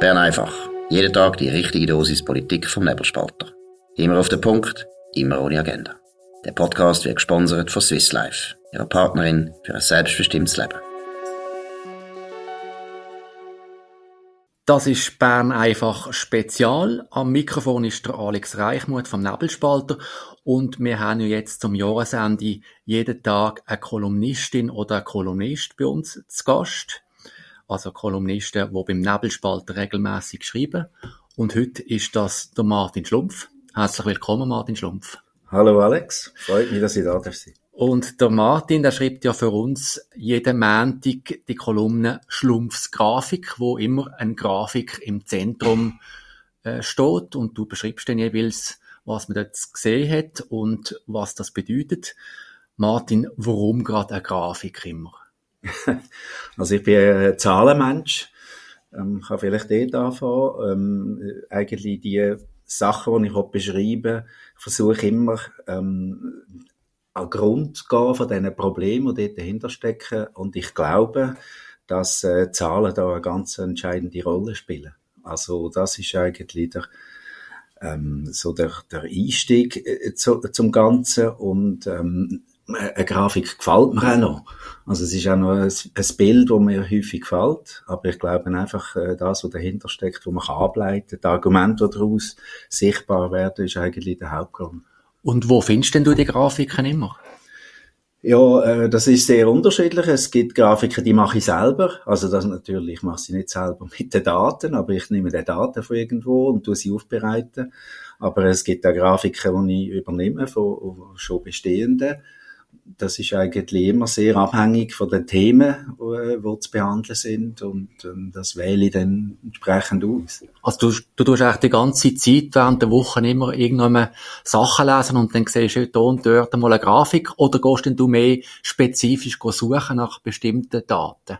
Bern einfach. Jeden Tag die richtige Dosis Politik vom Nebelspalter. Immer auf den Punkt, immer ohne Agenda. Der Podcast wird gesponsert von Swiss Life, ihrer Partnerin für ein selbstbestimmtes Leben. Das ist Bern einfach Spezial. Am Mikrofon ist der Alex Reichmuth vom Nebelspalter und wir haben ja jetzt zum Jahresende jeden Tag eine Kolumnistin oder einen Kolumnist bei uns zu Gast also Kolumnisten, die beim Nebelspalter regelmäßig schreiben. Und heute ist das der Martin Schlumpf. Herzlich willkommen, Martin Schlumpf. Hallo Alex, freut mich, dass ich da sein. Und der Martin, der schreibt ja für uns jeden Montag die Kolumne Schlumpfs Grafik, wo immer eine Grafik im Zentrum äh, steht und du beschreibst dann jeweils, was man dort gesehen hat und was das bedeutet. Martin, warum gerade eine Grafik immer? also ich bin ein Zahlenmensch. Ähm, kann vielleicht dort anfangen. Ähm, eigentlich die Sachen, die ich beschreibe, ich versuche immer ähm, an Grund zu gehen von diesen Problemen, die dort dahinter stecken. Und ich glaube, dass äh, Zahlen da eine ganz entscheidende Rolle spielen. Also das ist eigentlich der, ähm, so der, der Einstieg äh, zu, zum Ganzen und ähm, eine Grafik gefällt mir auch noch. Also es ist auch noch ein, ein Bild, das mir häufig gefällt, aber ich glaube einfach, äh, das, was dahinter steckt, wo man kann ableiten, die Argumente, die daraus sichtbar werden, ist eigentlich der Hauptgrund. Und wo findest denn du die Grafiken immer? Ja, äh, das ist sehr unterschiedlich. Es gibt Grafiken, die mache ich selber. Also das natürlich, ich mache sie nicht selber mit den Daten, aber ich nehme die Daten von irgendwo und tue sie aufbereiten. Aber es gibt auch Grafiken, die ich übernehme von schon bestehenden das ist eigentlich immer sehr abhängig von den Themen, die zu behandeln sind und ähm, das wähle ich dann entsprechend aus. Also du, du tust eigentlich die ganze Zeit während der Woche immer irgendwann Sachen lesen und dann siehst du hier und dort mal eine Grafik oder gehst denn du mehr spezifisch suchen nach bestimmten Daten?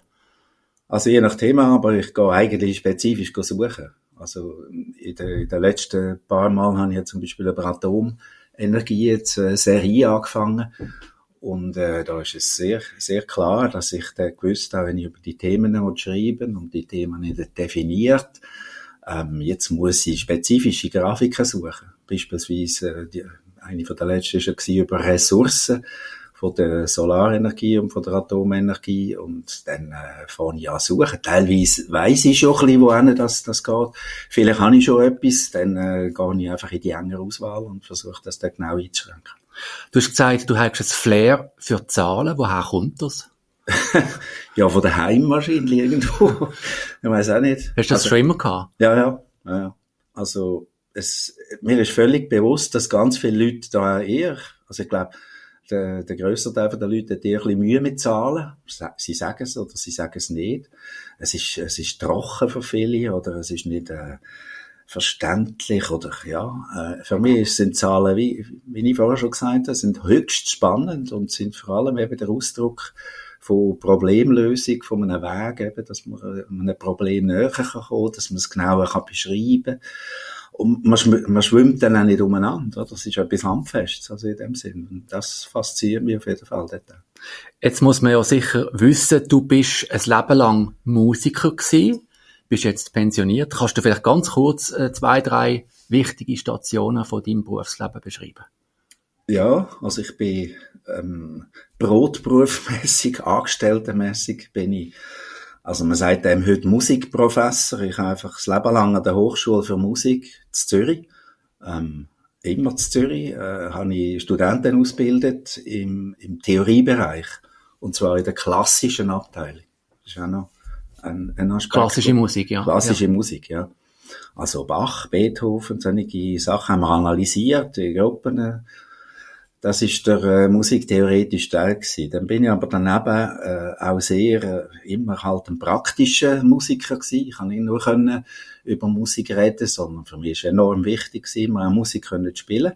Also je nach Thema, aber ich gehe eigentlich spezifisch suchen. Also in den, in den letzten paar Mal habe ich ja zum Beispiel über Atomenergie jetzt eine Serie angefangen und äh, da ist es sehr, sehr klar, dass ich dann gewusst habe, wenn ich über die Themen schreiben und die Themen nicht definiert, ähm, jetzt muss ich spezifische Grafiken suchen. Beispielsweise, äh, die, eine von der letzten war über Ressourcen von der Solarenergie und von der Atomenergie und dann äh, fange ich an suchen. Teilweise weiss ich schon ein bisschen, wohin das, das geht. Vielleicht habe ich schon etwas, dann äh, gehe ich einfach in die enge Auswahl und versuche das dann genau einzuschränken. Du hast gesagt, du hast ein Flair für Zahlen. Woher kommt das? ja, von daheim wahrscheinlich irgendwo. ich weiß auch nicht. Hast du das also, schon immer gehabt? Ja, ja, ja. Also, es, mir ist völlig bewusst, dass ganz viele Leute da eher, also ich glaube, der, der grösste Teil der Leute hat eher ein bisschen Mühe mit Zahlen. Sie sagen es oder sie sagen es nicht. Es ist, es ist trocken für viele oder es ist nicht, äh, verständlich oder ja, äh, für mich sind Zahlen, wie, wie ich vorher schon gesagt habe, sind höchst spannend und sind vor allem eben der Ausdruck von Problemlösung, von einem Weg, eben, dass man äh, einem Problem näher kann kommen, dass man es genauer kann beschreiben kann. Und man, man schwimmt dann auch nicht umeinander, das ist etwas Handfestes, also in dem Sinn. Und das fasziniert mich auf jeden Fall dort. Jetzt muss man ja sicher wissen, du bist ein Leben lang Musiker gewesen bist jetzt pensioniert. Kannst du vielleicht ganz kurz äh, zwei, drei wichtige Stationen von deinem Berufsleben beschreiben? Ja, also ich bin ähm, brotberufmäßig, angestelltenmäßig bin ich, also man sagt dem heute Musikprofessor. Ich habe einfach das Leben lang an der Hochschule für Musik in Zürich, ähm, immer in Zürich, äh, habe ich Studenten ausgebildet im, im Theoriebereich und zwar in der klassischen Abteilung. Das ist auch noch ein, ein Aspekt. Klassische Musik, ja. Klassische ja. Musik, ja. Also Bach, Beethoven, solche Sachen haben wir analysiert, die Gruppen. Das ist der äh, musiktheoretische Teil gewesen. Dann bin ich aber daneben äh, auch sehr äh, immer halt ein praktischer Musiker gewesen. Ich kann nicht nur können über Musik reden, sondern für mich ist enorm wichtig gewesen, mal Musik können zu spielen.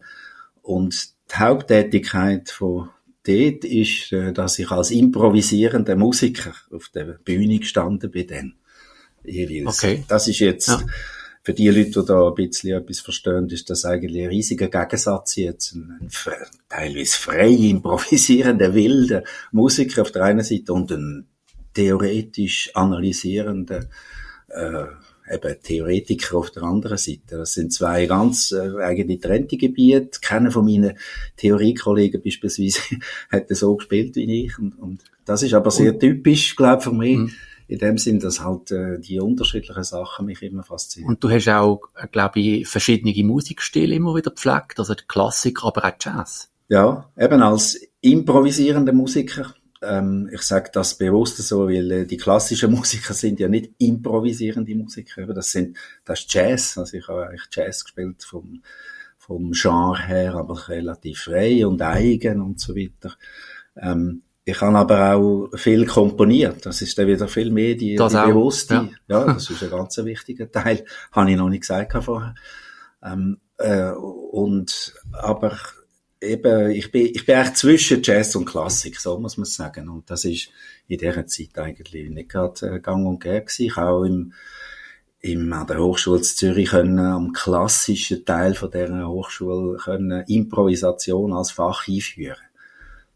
Und die Haupttätigkeit von dort ist, äh, dass ich als improvisierender Musiker auf der Bühne gestanden bin dann. Jeweils. Okay. Das ist jetzt, ja. für die Leute, die da ein bisschen etwas verstehen, ist das eigentlich ein riesiger Gegensatz jetzt. Ein, ein teilweise frei improvisierender, wilder Musiker auf der einen Seite und ein theoretisch analysierender, äh, eben Theoretiker auf der anderen Seite. Das sind zwei ganz äh, eigene trennte Gebiete. Keiner von meinen Theoriekollegen beispielsweise hat so gespielt wie ich. Und, und das ist aber sehr typisch, glaube für mich. Mhm. In dem Sinn, dass halt äh, die unterschiedlichen Sachen mich immer faszinieren. Und du hast auch, glaube ich, verschiedene Musikstile immer wieder gepflegt, also Klassik, aber auch Jazz. Ja, eben als improvisierender Musiker ähm, ich sage das bewusst so, weil äh, die klassischen Musiker sind ja nicht improvisierende Musiker. Das sind, das ist Jazz. Also ich habe eigentlich Jazz gespielt vom, vom Genre her, aber relativ frei und eigen und so weiter. Ähm, ich habe aber auch viel komponiert. Das ist dann wieder viel mehr die, das die bewusste. Ja. ja. das ist ein ganz wichtiger Teil. Habe ich noch nicht gesagt vorher. Ähm, äh, und, aber eben, ich bin, ich bin echt zwischen Jazz und Klassik, so muss man sagen. Und das ist in dieser Zeit eigentlich nicht gerade äh, gang und gäbe gewesen. Ich auch im, im, an der Hochschule Zürich können, am klassischen Teil von dieser Hochschule können Improvisation als Fach einführen.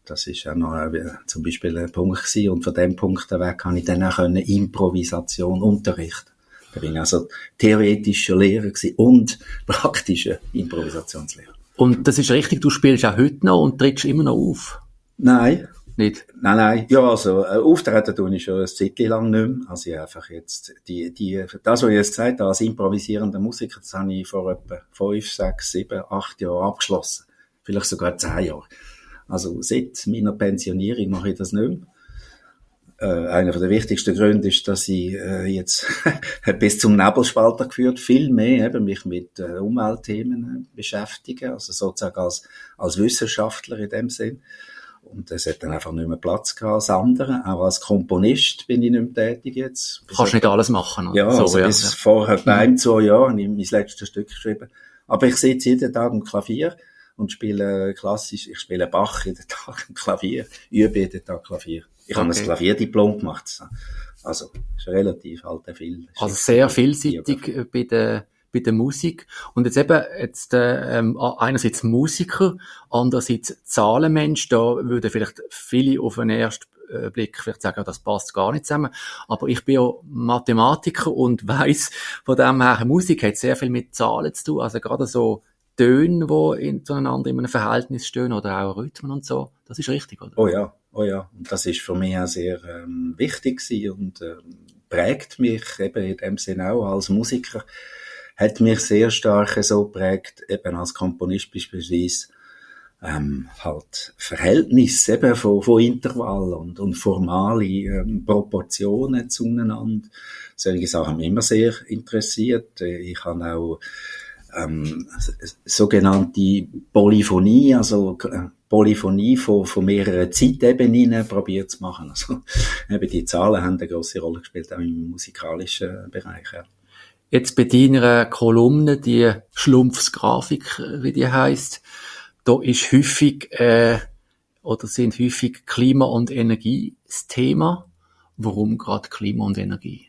Das ist auch noch äh, zum Beispiel ein Punkt gewesen. Und von dem Punkt weg kann ich dann auch können Improvisation unterrichten. Da bin ich also theoretischer Lehrer gewesen und praktischer Improvisationslehrer. Und das ist richtig, du spielst auch heute noch und trittst immer noch auf? Nein. Nicht? Nein, nein. Ja, also, äh, auftreten tue ich schon ein Zeitchen lang nicht mehr. Also, ich einfach jetzt, die, die, das, was ich jetzt gesagt habe, als improvisierender Musiker, das habe ich vor etwa fünf, sechs, sieben, acht Jahren abgeschlossen. Vielleicht sogar zehn Jahre. Also, seit meiner Pensionierung mache ich das nicht mehr einer der wichtigsten Gründe ist, dass ich äh, jetzt bis zum Nebelspalter geführt, viel mehr eben mich mit äh, Umweltthemen äh, beschäftigen, also sozusagen als, als Wissenschaftler in dem Sinn. Und es hat dann einfach nicht mehr Platz gehabt als andere. Auch als Komponist bin ich nicht mehr tätig jetzt. Bis Kannst nicht alles machen. Oder? Ja, so, also ja, bis ja. vorher bei einem, zwei Jahren habe ich mein letztes Stück geschrieben. Aber ich sitze jeden Tag am Klavier und spiele klassisch, ich spiele Bach jeden Tag am Klavier, übe jeden Tag Klavier. Ich okay. habe ein Klavierdiplom gemacht. Also, ist relativ halt viel. Also sehr vielseitig äh, bei der, bei der Musik. Und jetzt eben, jetzt, äh, ähm, einerseits Musiker, andererseits Zahlenmensch, da würden vielleicht viele auf den ersten äh, Blick vielleicht sagen, das passt gar nicht zusammen. Aber ich bin ja Mathematiker und weiß von dem her, Musik hat sehr viel mit Zahlen zu tun. Also gerade so Töne, die zueinander in einem Verhältnis stehen oder auch Rhythmen und so. Das ist richtig, oder? Oh ja, oh. Und das ist für mich auch sehr ähm, wichtig und ähm, prägt mich eben in dem Sinne auch als Musiker. Hat mich sehr stark so prägt, eben als Komponist beispielsweise, ähm, halt Verhältnis eben von, von Intervall und, und formale ähm, Proportionen zueinander. Solche Sachen haben mich immer sehr interessiert. Ich habe auch ähm, sogenannte Polyphonie, also äh, Polyphonie von, von mehreren Zeitebenen probiert zu machen. Also eben die Zahlen haben eine große Rolle gespielt, auch im musikalischen Bereich. Ja. Jetzt bei deiner Kolumne, die Schlumpfsgrafik, wie die heißt, da ist häufig äh, oder sind häufig Klima und Energie das Thema. Warum gerade Klima und Energie?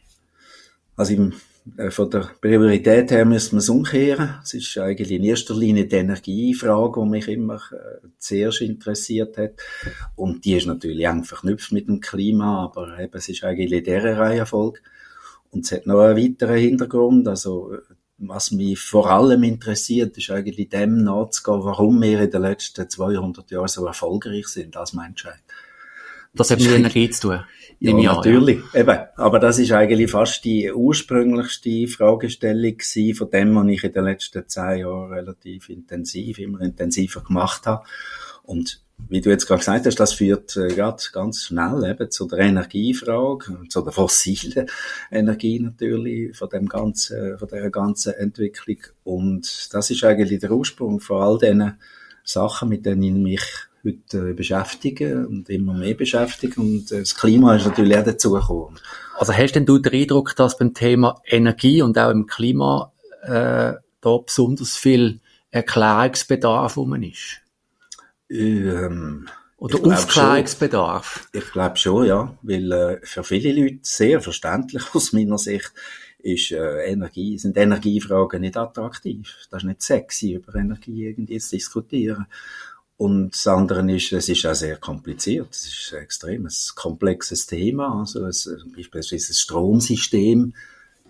Also im von der Priorität her müssen wir es umkehren. Es ist eigentlich in erster Linie die Energiefrage, die mich immer äh, zuerst interessiert hat. Und die ist natürlich eng verknüpft mit dem Klima, aber eben, es ist eigentlich deren Reihenfolge. Und es hat noch einen weiteren Hintergrund. Also, was mich vor allem interessiert, ist eigentlich dem nachzugehen, warum wir in den letzten 200 Jahren so erfolgreich sind als Menschheit. Das hat mit Energie zu tun. Ja, Jahr, natürlich. Ja. Eben. Aber das ist eigentlich fast die ursprünglichste Fragestellung gewesen, von dem, was ich in den letzten zehn Jahren relativ intensiv, immer intensiver gemacht habe. Und wie du jetzt gerade gesagt hast, das führt äh, gerade ganz schnell eben zu der Energiefrage, zu der fossilen Energie natürlich, von dem ganzen, von der ganzen Entwicklung. Und das ist eigentlich der Ursprung von all diesen Sachen, mit denen ich mich heute äh, beschäftigen und immer mehr beschäftigen und äh, das Klima ist natürlich auch dazugekommen. Also hast denn du den Eindruck, dass beim Thema Energie und auch im Klima äh, da besonders viel Erklärungsbedarf um ist? Ähm, Oder Aufklärungsbedarf? Ich glaube schon, ja, weil äh, für viele Leute sehr verständlich aus meiner Sicht ist äh, Energie, sind Energiefragen nicht attraktiv. Das ist nicht sexy, über Energie irgendwie zu diskutieren. Und das andere ist, es ist auch sehr kompliziert. Es ist ein extrem komplexes Thema. Also es, beispielsweise das Stromsystem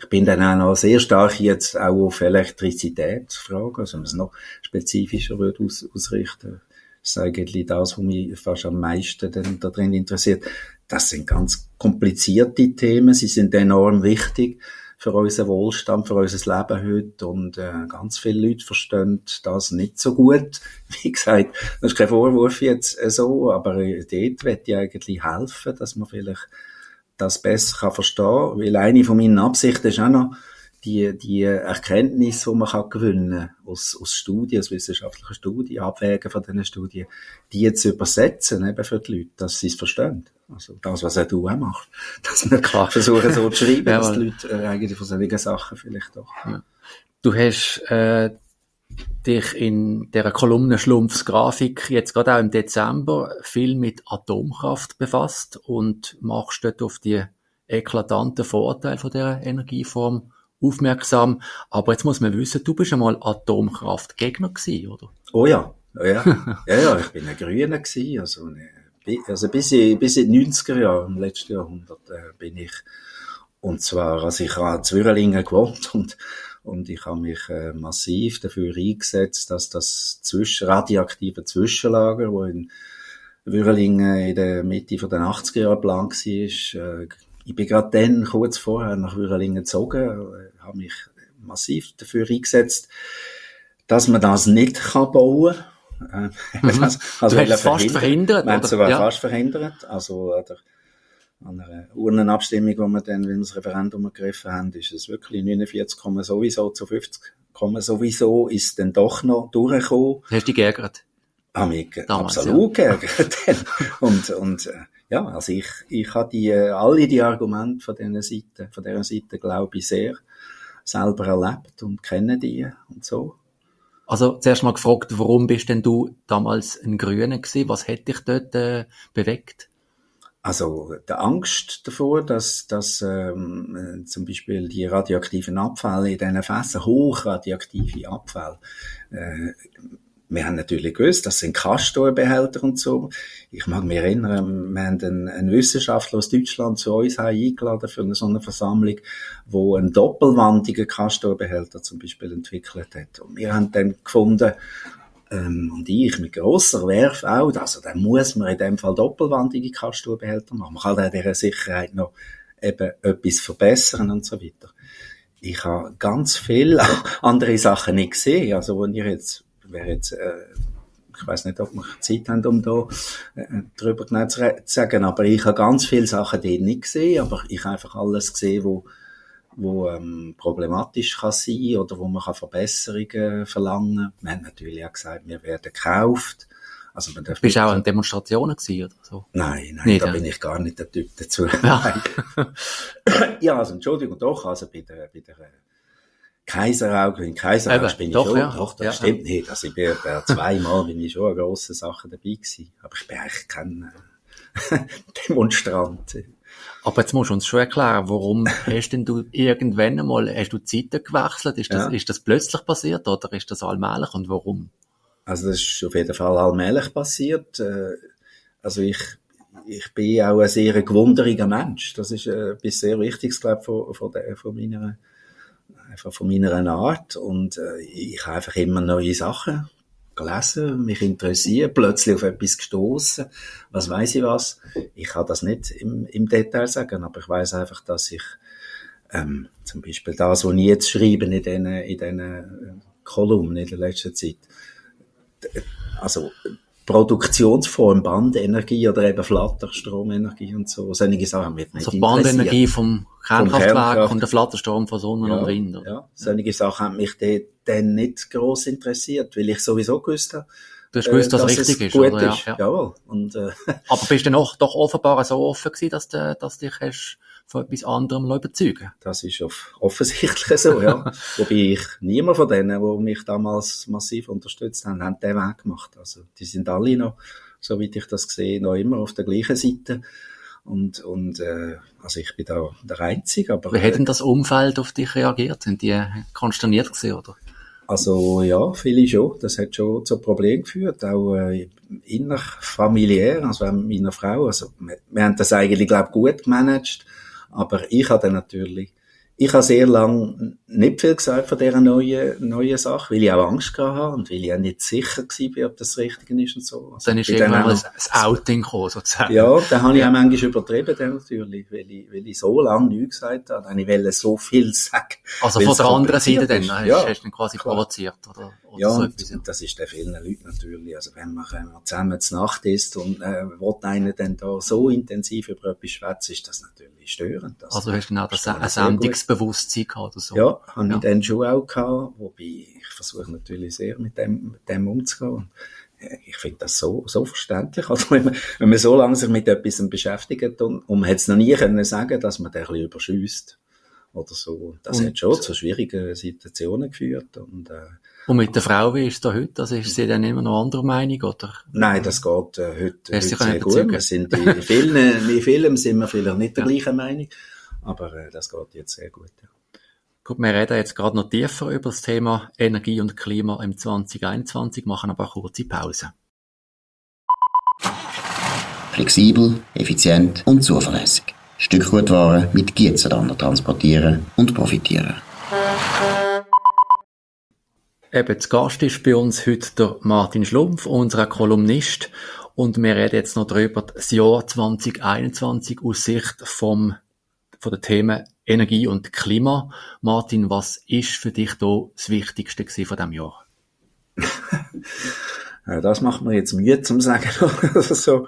ich bin dann auch noch sehr stark jetzt auch auf Elektrizität fragen, also man es noch spezifischer aus, ausrichten. Das ist eigentlich das, was mich fast am meisten dann darin interessiert. Das sind ganz komplizierte Themen, sie sind enorm wichtig für unseren Wohlstand, für unser Leben heute und äh, ganz viele Leute verstehen das nicht so gut. Wie gesagt, das ist kein Vorwurf jetzt äh, so, aber äh, dort wird ich eigentlich helfen, dass man vielleicht das besser kann verstehen kann, weil eine von meinen Absichten ist auch noch, die, die Erkenntnis, die man kann gewinnen aus, aus Studien, aus wissenschaftlichen Studien, Abwägen von diesen Studien, die zu übersetzen eben für die Leute, dass sie es verstehen. Also das, was auch du auch machst. Dass wir Klar. versuchen so zu schreiben, dass die Leute äh, eigentlich von solchen Sachen vielleicht doch... Ja. Du hast äh, dich in der Kolumne Schlumpfsgrafik jetzt gerade auch im Dezember viel mit Atomkraft befasst und machst dort auf die eklatanten Vorteile von der Energieform aufmerksam. Aber jetzt muss man wissen, du bist einmal Atomkraftgegner gewesen, oder? Oh ja, oh ja, ja, ja, ich bin ein Grüner gewesen, also, eine, also bis in, bis in die 90er Jahre, im letzten Jahrhundert, äh, bin ich, und zwar, also ich habe in Zwirrlingen gewohnt und, und ich habe mich äh, massiv dafür eingesetzt, dass das zwischen, radioaktive Zwischenlager, wo in Würlingen in der Mitte der 80er Jahre geplant war, äh, ich bin gerade dann, kurz vorher, nach Würelingen gezogen, äh, habe mich massiv dafür eingesetzt, dass man das nicht kann bauen kann. Äh, mhm. das, also du hast fast verhindert. Man hat sogar ja. fast verhindert. Also, oder, an einer Urnenabstimmung, wo wir dann, weil wir das Referendum ergriffen haben, ist es wirklich 49, sowieso zu 50, sowieso ist dann doch noch durchgekommen. Hast du dich geärgert? Habe mich Damals, absolut ja. geärgert. und, und, äh, ja, also ich, ich habe die, äh, alle die Argumente von dieser Seite, von dieser Seite glaube ich sehr selber erlebt und kenne die und so. Also zuerst mal gefragt, warum bist denn du damals ein Grüner gewesen? Was hätte dich dort äh, bewegt? Also der Angst davor, dass, dass ähm, zum Beispiel die radioaktiven Abfälle in diesen Fässern, hochradioaktive Abfälle, äh, wir haben natürlich gewusst, das sind Castor-Behälter und so. Ich mag mich erinnern, wir haben einen, einen Wissenschaftler aus Deutschland zu uns eingeladen für eine so eine Versammlung, wo einen doppelwandigen Castor-Behälter zum Beispiel entwickelt hat. Und wir haben dann gefunden, ähm, und ich mit grosser Werf auch, also dann muss man in dem Fall doppelwandige Castor-Behälter machen. Man kann an dieser Sicherheit noch eben etwas verbessern und so weiter. Ich habe ganz viele andere Sachen nicht gesehen. Also, wenn ich jetzt wäre jetzt, äh, ich weiß nicht, ob wir Zeit haben, um da äh, drüber zu sagen, aber ich habe ganz viele Sachen dort nicht gesehen, aber ich habe einfach alles gesehen, wo wo ähm, problematisch kann sein oder wo man kann Verbesserungen verlangen. Wir haben natürlich auch gesagt, wir werden gekauft. Also man darf Bist du auch an Demonstrationen gewesen oder so? Nein, nein, nicht, da ja. bin ich gar nicht der Typ dazu. Ja, ja also Entschuldigung, doch, also bei der, bei der Kaiserauge, in Kaiserauge bin ich doch, schon, ja. doch, das ja, stimmt ja. nicht. Also ich bin ja zweimal bin ich schon an grossen Sachen dabei gewesen. Aber ich bin eigentlich kein äh, Demonstrant. Aber jetzt musst du uns schon erklären, warum hast denn du irgendwann einmal, hast du Zeiten gewechselt? Ist das, ja. ist das plötzlich passiert oder ist das allmählich und warum? Also das ist auf jeden Fall allmählich passiert. Äh, also ich, ich bin auch ein sehr gewunderiger Mensch. Das ist äh, etwas sehr Wichtiges, glaube ich, von, von, der, von meiner einfach von meiner Art und äh, ich habe einfach immer neue Sachen gelesen, mich interessiert, plötzlich auf etwas gestoßen, was weiß ich was. Ich kann das nicht im, im Detail sagen, aber ich weiß einfach, dass ich ähm, zum Beispiel das, was ich jetzt schreibe in diesen, in äh, Kolumnen in der letzten Zeit, also Produktionsform, Bandenergie oder eben Flatterstromenergie und so. Solche Sachen wird nicht Also Bandenergie vom Kernkraftwerk und der Flatterstrom von Sonne ja, und Wind. Oder? Ja, solche Sachen haben mich dann nicht gross interessiert, weil ich sowieso gewusst habe, Du hast gewusst, dass, es richtig ist, oder? Ja, ja. Jawohl. Und, äh, Aber bist du noch, doch offenbar so offen gewesen, dass du, dass dich hast von etwas anderem überzeugen Das ist offensichtlich so, ja. Wobei ich niemand von denen, die mich damals massiv unterstützt haben, haben den Weg gemacht. Also, die sind alle noch, soweit ich das sehe, noch immer auf der gleichen Seite. Und, und äh, also ich bin da der Einzige. Aber, Wie hat denn das Umfeld auf dich reagiert? Sind die konsterniert gewesen, oder? Also ja, viele schon. Das hat schon zu Problemen geführt, auch äh, innerfamiliär, also mit meiner Frau. Also wir, wir haben das eigentlich, glaube gut gemanagt. Aber ich habe dann natürlich ich habe sehr lange nicht viel gesagt von dieser neuen, neuen Sache, weil ich auch Angst habe und weil ich auch nicht sicher war, ob das das Richtige ist und so. Also dann ist irgendwann ein, ein Outing gekommen, sozusagen. Ja, da habe ich auch manchmal übertrieben, dann natürlich, weil ich, weil ich so lange nichts gesagt habe. Dann ich wollte so viel sagen. Also von der anderen Seite dann, ja, hast du dann quasi klar. provoziert, oder? Ja, ja, das ist bei vielen Leuten natürlich. Also wenn man, wenn man zusammen zur Nacht ist und äh, will einer dann da so intensiv über etwas schwätzen, ist das natürlich störend. Das also hast du genau das, ein Sendungsbewusstsein gehabt oder so? Ja, habe ja. ich dann schon auch gehabt, wobei ich versuche natürlich sehr mit dem, mit dem umzugehen. Ich finde das so, so verständlich. Also wenn man, wenn man so lange sich mit etwas beschäftigt und, und man hätte es noch nie können sagen, dass man da ein bisschen überschüsst oder so. Das und, hat schon zu schwierigen Situationen geführt und, äh, und mit der Frau, wie ist es da heute? Also ist sie dann immer noch anderer Meinung, oder? Nein, das geht äh, heute, heute sehr gut. Wir sind in vielen, in vielen sind wir vielleicht nicht der ja. gleichen Meinung, aber äh, das geht jetzt sehr gut. Ja. Gut, wir reden jetzt gerade noch tiefer über das Thema Energie und Klima im 2021, machen aber eine kurze Pause. Flexibel, effizient und zuverlässig. Stückgutware mit Gietzendander transportieren und profitieren. Eben, zu Gast ist bei uns heute der Martin Schlumpf, unser Kolumnist. Und wir reden jetzt noch darüber, das Jahr 2021 aus Sicht vom, von den Themen Energie und Klima. Martin, was ist für dich da das Wichtigste von diesem Jahr? das macht mir jetzt Mühe zum sagen. so.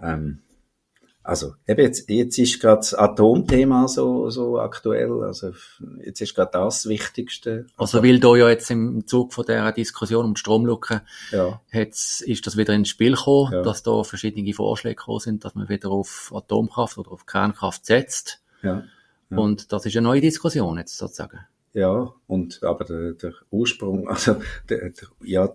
Ähm, also, eben jetzt, jetzt ist gerade das Atomthema so, so aktuell. Also, jetzt ist gerade das Wichtigste. Also, weil da ja jetzt im Zug von der Diskussion um die Stromlücke, ja. ist das wieder ins Spiel gekommen, ja. dass da verschiedene Vorschläge gekommen sind, dass man wieder auf Atomkraft oder auf Kernkraft setzt. Ja. ja. Und das ist eine neue Diskussion jetzt sozusagen. Ja, und, aber der, der Ursprung, also, der, der, ja,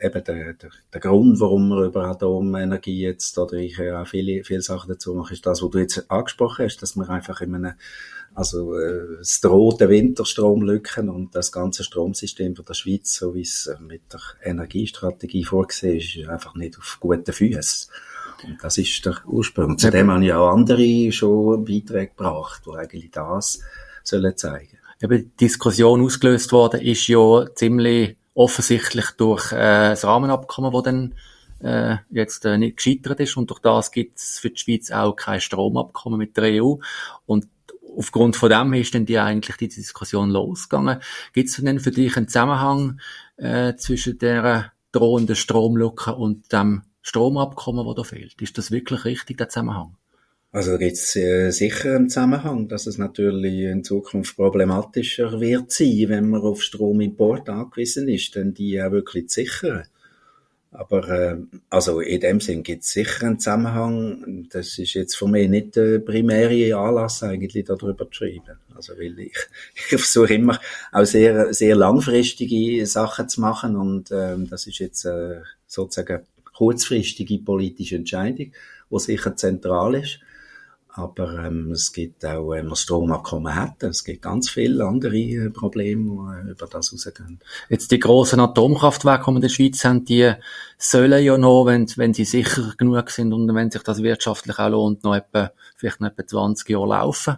eben der, der, der Grund, warum wir über Atomenergie jetzt, oder ich ja auch viele, viele Sachen dazu mache, ist das, was du jetzt angesprochen hast, dass wir einfach in einem, also äh, es droht Winterstromlücken und das ganze Stromsystem von der Schweiz, so wie es äh, mit der Energiestrategie vorgesehen ist, ist einfach nicht auf guten Füßen. Und das ist der Ursprung. Zudem haben ja auch andere schon Beiträge gebracht, die eigentlich das sollen zeigen. Eben die Diskussion ausgelöst worden ist ja ziemlich offensichtlich durch äh, das Rahmenabkommen, das dann äh, jetzt äh, nicht gescheitert ist und durch das gibt es für die Schweiz auch kein Stromabkommen mit der EU und aufgrund von dem ist dann die eigentlich die Diskussion losgegangen. Gibt es denn für dich einen Zusammenhang äh, zwischen der drohenden Stromlücke und dem Stromabkommen, das da fehlt? Ist das wirklich richtig, der Zusammenhang? Also gibt es äh, sicher einen Zusammenhang, dass es natürlich in Zukunft problematischer wird sein, wenn man auf Stromimport angewiesen ist, denn die auch wirklich zu sichern. Aber äh, also in dem Sinn gibt es sicher einen Zusammenhang. Das ist jetzt für mich nicht der primäre Anlass, eigentlich darüber zu schreiben. Also weil ich, ich versuche immer auch sehr, sehr langfristige Sachen zu machen und ähm, das ist jetzt äh, sozusagen kurzfristige politische Entscheidung, die sicher zentral ist. Aber ähm, es gibt auch, wenn man Stromabkommen hat, es gibt ganz viele andere äh, Probleme, die äh, über das rausgehen. Jetzt die grossen Atomkraftwerke, die wir in der Schweiz haben, die sollen ja noch, wenn, wenn sie sicher genug sind und wenn sich das wirtschaftlich auch lohnt, noch etwa, vielleicht noch etwa 20 Jahre laufen.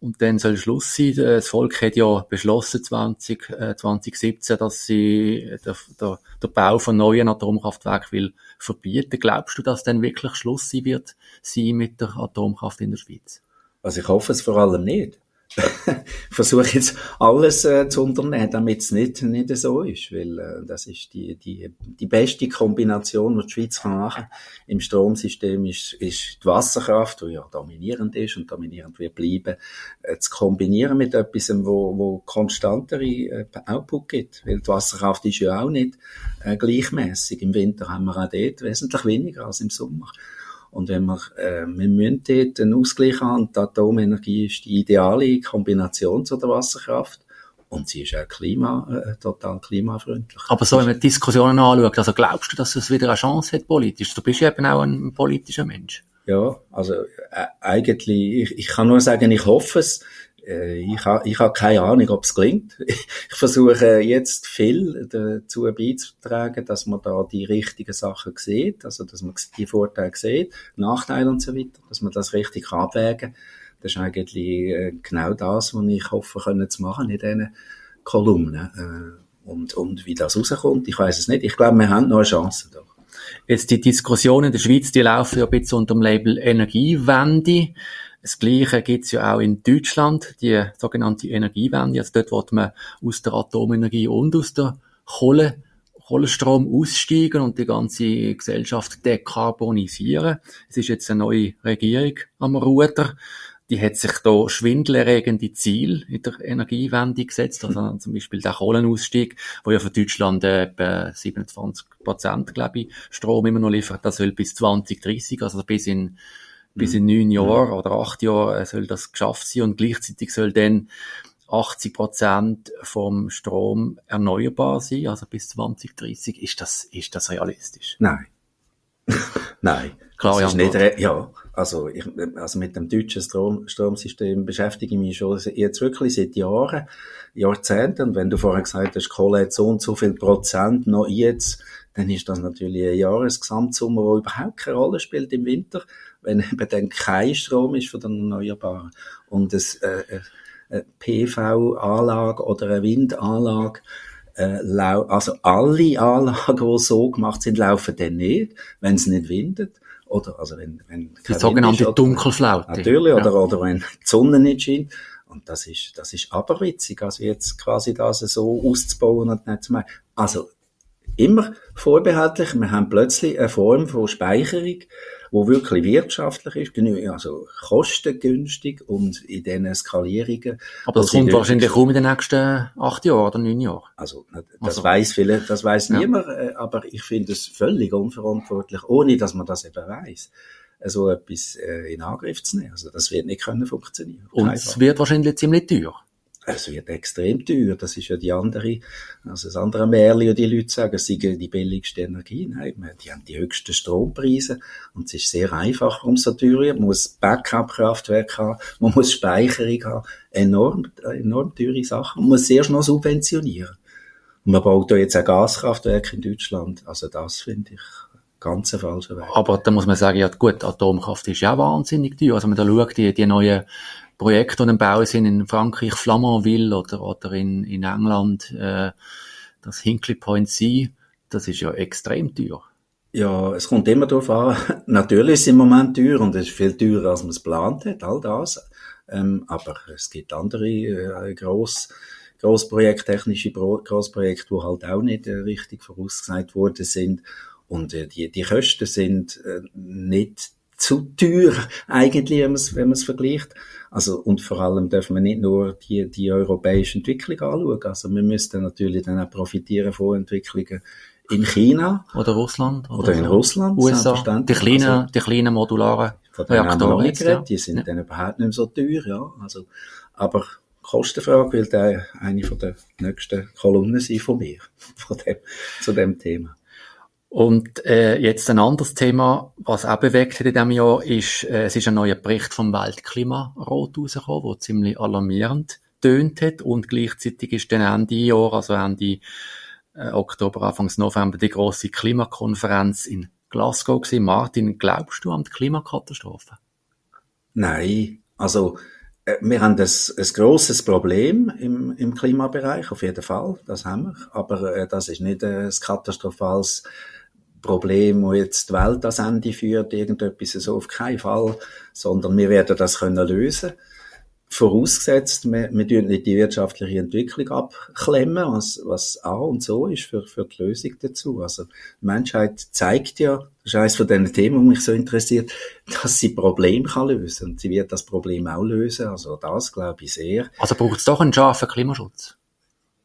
Und dann soll Schluss sein. Das Volk hat ja beschlossen 20, äh, 2017, dass sie der, der, der Bau von neuen Atomkraftwerken will verbieten. Glaubst du, dass dann wirklich Schluss sein wird sein mit der Atomkraft in der Schweiz? Also ich hoffe es vor allem nicht. versuche jetzt alles äh, zu unternehmen, damit es nicht, nicht so ist, weil äh, das ist die, die, die beste Kombination, die die Schweiz kann machen im Stromsystem, ist, ist die Wasserkraft, die ja dominierend ist und dominierend wird bleiben, äh, zu kombinieren mit etwas, wo, wo konstantere äh, Output gibt, weil die Wasserkraft ist ja auch nicht äh, gleichmäßig. Im Winter haben wir auch dort wesentlich weniger als im Sommer. Und wenn wir, äh, wir müssen dort einen Ausgleich haben, die Atomenergie ist die ideale Kombination zu der Wasserkraft. Und sie ist auch klima, äh, total klimafreundlich. Aber so, wenn man Diskussionen anschaut, also glaubst du, dass es wieder eine Chance hat politisch? Du bist ja eben auch ein politischer Mensch. Ja, also äh, eigentlich, ich, ich kann nur sagen, ich hoffe es. Äh, ich habe ich ha keine Ahnung, ob es gelingt. Ich versuche jetzt viel dazu beizutragen, dass man da die richtigen Sachen sieht, also dass man die Vorteile sieht, Nachteile und so weiter, dass man das richtig abwägen Das ist eigentlich äh, genau das, was ich hoffe können zu machen in diesen Kolumnen. Äh, und, und wie das rauskommt, ich weiß es nicht. Ich glaube, wir haben noch eine Chance da. Jetzt die Diskussionen in der Schweiz, die laufen ja ein bisschen unter dem Label Energiewende. Das Gleiche gibt's ja auch in Deutschland, die sogenannte Energiewende. Also dort wird man aus der Atomenergie und aus der Kohle, Kohlenstrom aussteigen und die ganze Gesellschaft dekarbonisieren. Es ist jetzt eine neue Regierung am Ruder die hat sich da schwindelerregende Ziel in der Energiewende gesetzt, also zum Beispiel der Kohlenausstieg, wo ja für Deutschland etwa 27 Prozent, glaube ich, Strom immer noch liefert, das soll bis 2030, also bis in bis in neun Jahren oder acht Jahren soll das geschafft sein und gleichzeitig soll dann 80 Prozent vom Strom erneuerbar sein, also bis 2030. Ist das, ist das realistisch? Nein. Nein. Klar, das ist nicht, ja. Also, ich, also mit dem deutschen Strom, Stromsystem beschäftige ich mich schon jetzt wirklich seit Jahren, Jahrzehnten. Und wenn du vorher gesagt hast, Kohle hat so und so viel Prozent noch jetzt, dann ist das natürlich eine Jahresgesamtsumme, die überhaupt keine Rolle spielt im Winter, wenn eben dann kein Strom ist von den Erneuerbaren. Und es, äh, eine PV-Anlage oder eine Windanlage, äh, also alle Anlagen, die so gemacht sind, laufen dann nicht, wenn es nicht windet. Oder, also wenn, wenn die sogenannte ist, Dunkelflaute. Natürlich, oder, ja. oder wenn die Sonne nicht scheint. Und das ist, das ist aberwitzig, also jetzt quasi das so auszubauen und nicht zu machen. Also, immer vorbehaltlich, wir haben plötzlich eine Form von Speicherung, wo wirklich wirtschaftlich ist, also kostengünstig und in diesen Skalierungen. Aber das kommt wahrscheinlich kaum in den nächsten acht Jahren oder neun Jahren. Also, das also. weiß vielleicht, das weiß ja. niemand, äh, aber ich finde es völlig unverantwortlich, ohne dass man das eben weiß so etwas äh, in Angriff zu nehmen. Also das wird nicht können funktionieren. Und es wird wahrscheinlich ziemlich teuer es wird extrem teuer. Das ist ja die andere, also das andere Märchen, und die Leute sagen, es sei die billigste Energie. Nein, die haben die höchsten Strompreise und es ist sehr einfach, es so teuer ist. Man muss Backup-Kraftwerk haben, man muss Speicherung haben, enorm, enorm teure Sachen. Man muss erst noch subventionieren. Und man baut da jetzt ein Gaskraftwerk in Deutschland. Also das finde ich ganz falscher Weg. Aber da muss man sagen, ja gut, Atomkraft ist ja wahnsinnig teuer. Also wenn man da schaut, die, die neuen Projekte, die im Bau sind in Frankreich, Flamanville oder, oder in, in England, äh, das Hinkley Point C, das ist ja extrem teuer. Ja, es kommt immer darauf an. Natürlich ist es im Moment teuer und es ist viel teurer, als man es geplant hat, all das. Ähm, aber es gibt andere äh, gross, Grossprojekte, technische Grossprojekte, die halt auch nicht äh, richtig vorausgesagt worden sind. Und äh, die, die Kosten sind äh, nicht zu teuer, eigentlich, wenn man es wenn man's vergleicht. Also, und vor allem dürfen wir nicht nur die, die europäische Entwicklung anschauen. Also, wir müssten natürlich dann auch profitieren von Entwicklungen in China. Oder Russland. Oder, oder in. Russland. USA. Die kleinen, also, die kleinen modularen Reaktoren. Jetzt, ja. Die sind ja. dann überhaupt nicht mehr so teuer, ja. Also, aber Kostenfrage will da eine von der nächsten Kolumnen sein von mir, von dem, zu dem Thema. Und äh, jetzt ein anderes Thema, was auch bewegt hat in diesem Jahr, ist, äh, es ist ein neuer Bericht vom Weltklimarat rausgekommen, der ziemlich alarmierend tönt hat und gleichzeitig ist dann Ende Jahr, also Ende äh, Oktober, Anfangs November, die große Klimakonferenz in Glasgow gewesen. Martin, glaubst du an die Klimakatastrophe? Nein, also äh, wir haben ein, ein grosses Problem im, im Klimabereich, auf jeden Fall, das haben wir, aber äh, das ist nicht ein katastrophales Problem, wo jetzt die Welt das Ende führt, irgendetwas so auf keinen Fall, sondern wir werden das können lösen. Vorausgesetzt, wir, wir nicht die wirtschaftliche Entwicklung abklemmen, was, was A und so ist für, für die Lösung dazu. Also, die Menschheit zeigt ja, das ist eines von den Themen, die mich so interessiert, dass sie Probleme kann lösen. Und sie wird das Problem auch lösen. Also, das glaube ich sehr. Also braucht es doch einen scharfen Klimaschutz?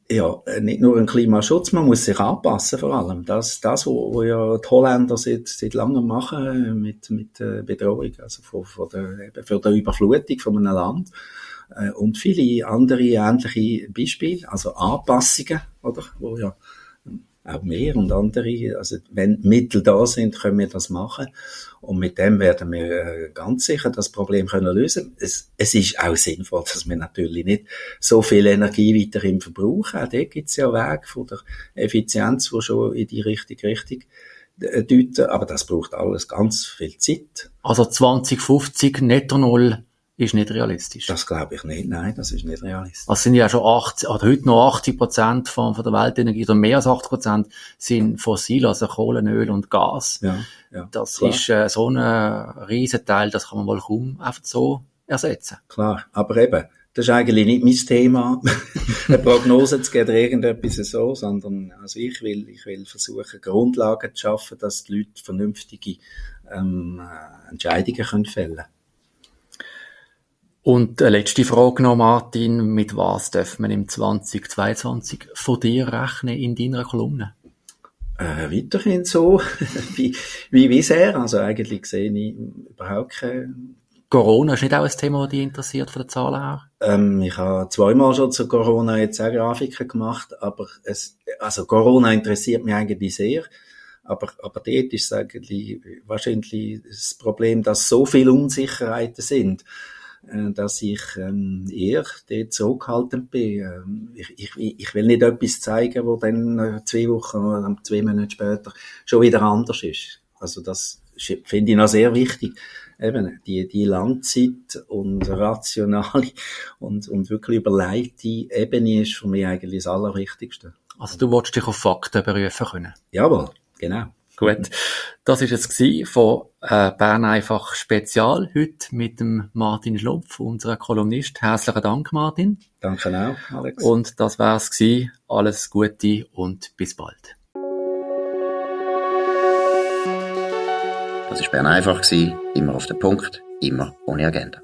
Ja, äh, nicht nur ein Klimaschutz, man muss sich anpassen vor allem. Das, das wo, wo ja die Holländer seit, seit langem machen äh, mit, mit der Bedrohung, also von, von der, eben für die Überflutung von einem Land. Äh, und viele andere ähnliche Beispiele, also Anpassungen, oder, wo ja auch mehr und andere, also wenn Mittel da sind, können wir das machen. Und mit dem werden wir äh, ganz sicher das Problem können lösen. Es, es ist auch sinnvoll, dass wir natürlich nicht so viel Energie weiterhin verbrauchen. Auch dort gibt es ja Wege von der Effizienz, die schon in die richtige Richtung äh, deuten. Aber das braucht alles ganz viel Zeit. Also 2050 Netto Null ist nicht realistisch. Das glaube ich nicht. Nein, das ist nicht realistisch. Also sind ja schon 80, oder heute noch 80 Prozent von, von der Weltenergie, oder mehr als 80 Prozent sind fossil, also Kohle, Öl und Gas. Ja, ja, das klar. ist äh, so ein riesen Teil, das kann man wohl kaum einfach so ersetzen. Klar, aber eben, das ist eigentlich nicht mein Thema, eine Prognose zu geben oder irgendetwas so, sondern also ich will, ich will versuchen, Grundlagen zu schaffen, dass die Leute vernünftige ähm, äh, Entscheidungen können fällen Und eine letzte Frage noch, Martin. Mit was darf man im 2022 von dir rechnen in deiner Kolumne? Äh, weiterhin so, wie, wie bisher. Also eigentlich sehe ich überhaupt keine Corona ist nicht auch ein Thema, das dich interessiert von den Zahlen her? Ähm, ich habe zweimal schon zu Corona jetzt auch Grafiken gemacht, aber es, also Corona interessiert mich eigentlich sehr. Aber, aber dort ist eigentlich wahrscheinlich das Problem, dass so viele Unsicherheiten sind, äh, dass ich ähm, eher dort zurückhaltend bin. Ähm, ich, ich, ich will nicht etwas zeigen, wo dann äh, zwei Wochen oder zwei Monate später schon wieder anders ist. Also das finde ich noch sehr wichtig eben die, die Langzeit und rationale und, und wirklich überlegte Ebene ist für mich eigentlich das Allerwichtigste. Also du wolltest dich auf Fakten berufen können? Jawohl, genau. Gut. Das ist jetzt von äh, Bern einfach Spezial heute mit dem Martin Schlupf, unserem Kolumnist. Herzlichen Dank, Martin. Danke auch, Alex. Und das wär's gewesen. Alles Gute und bis bald. Das war Bern einfach, immer auf den Punkt, immer ohne Agenda.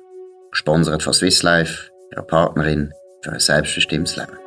Gesponsert von Swiss Life, ihrer Partnerin für ein selbstbestimmtes Leben.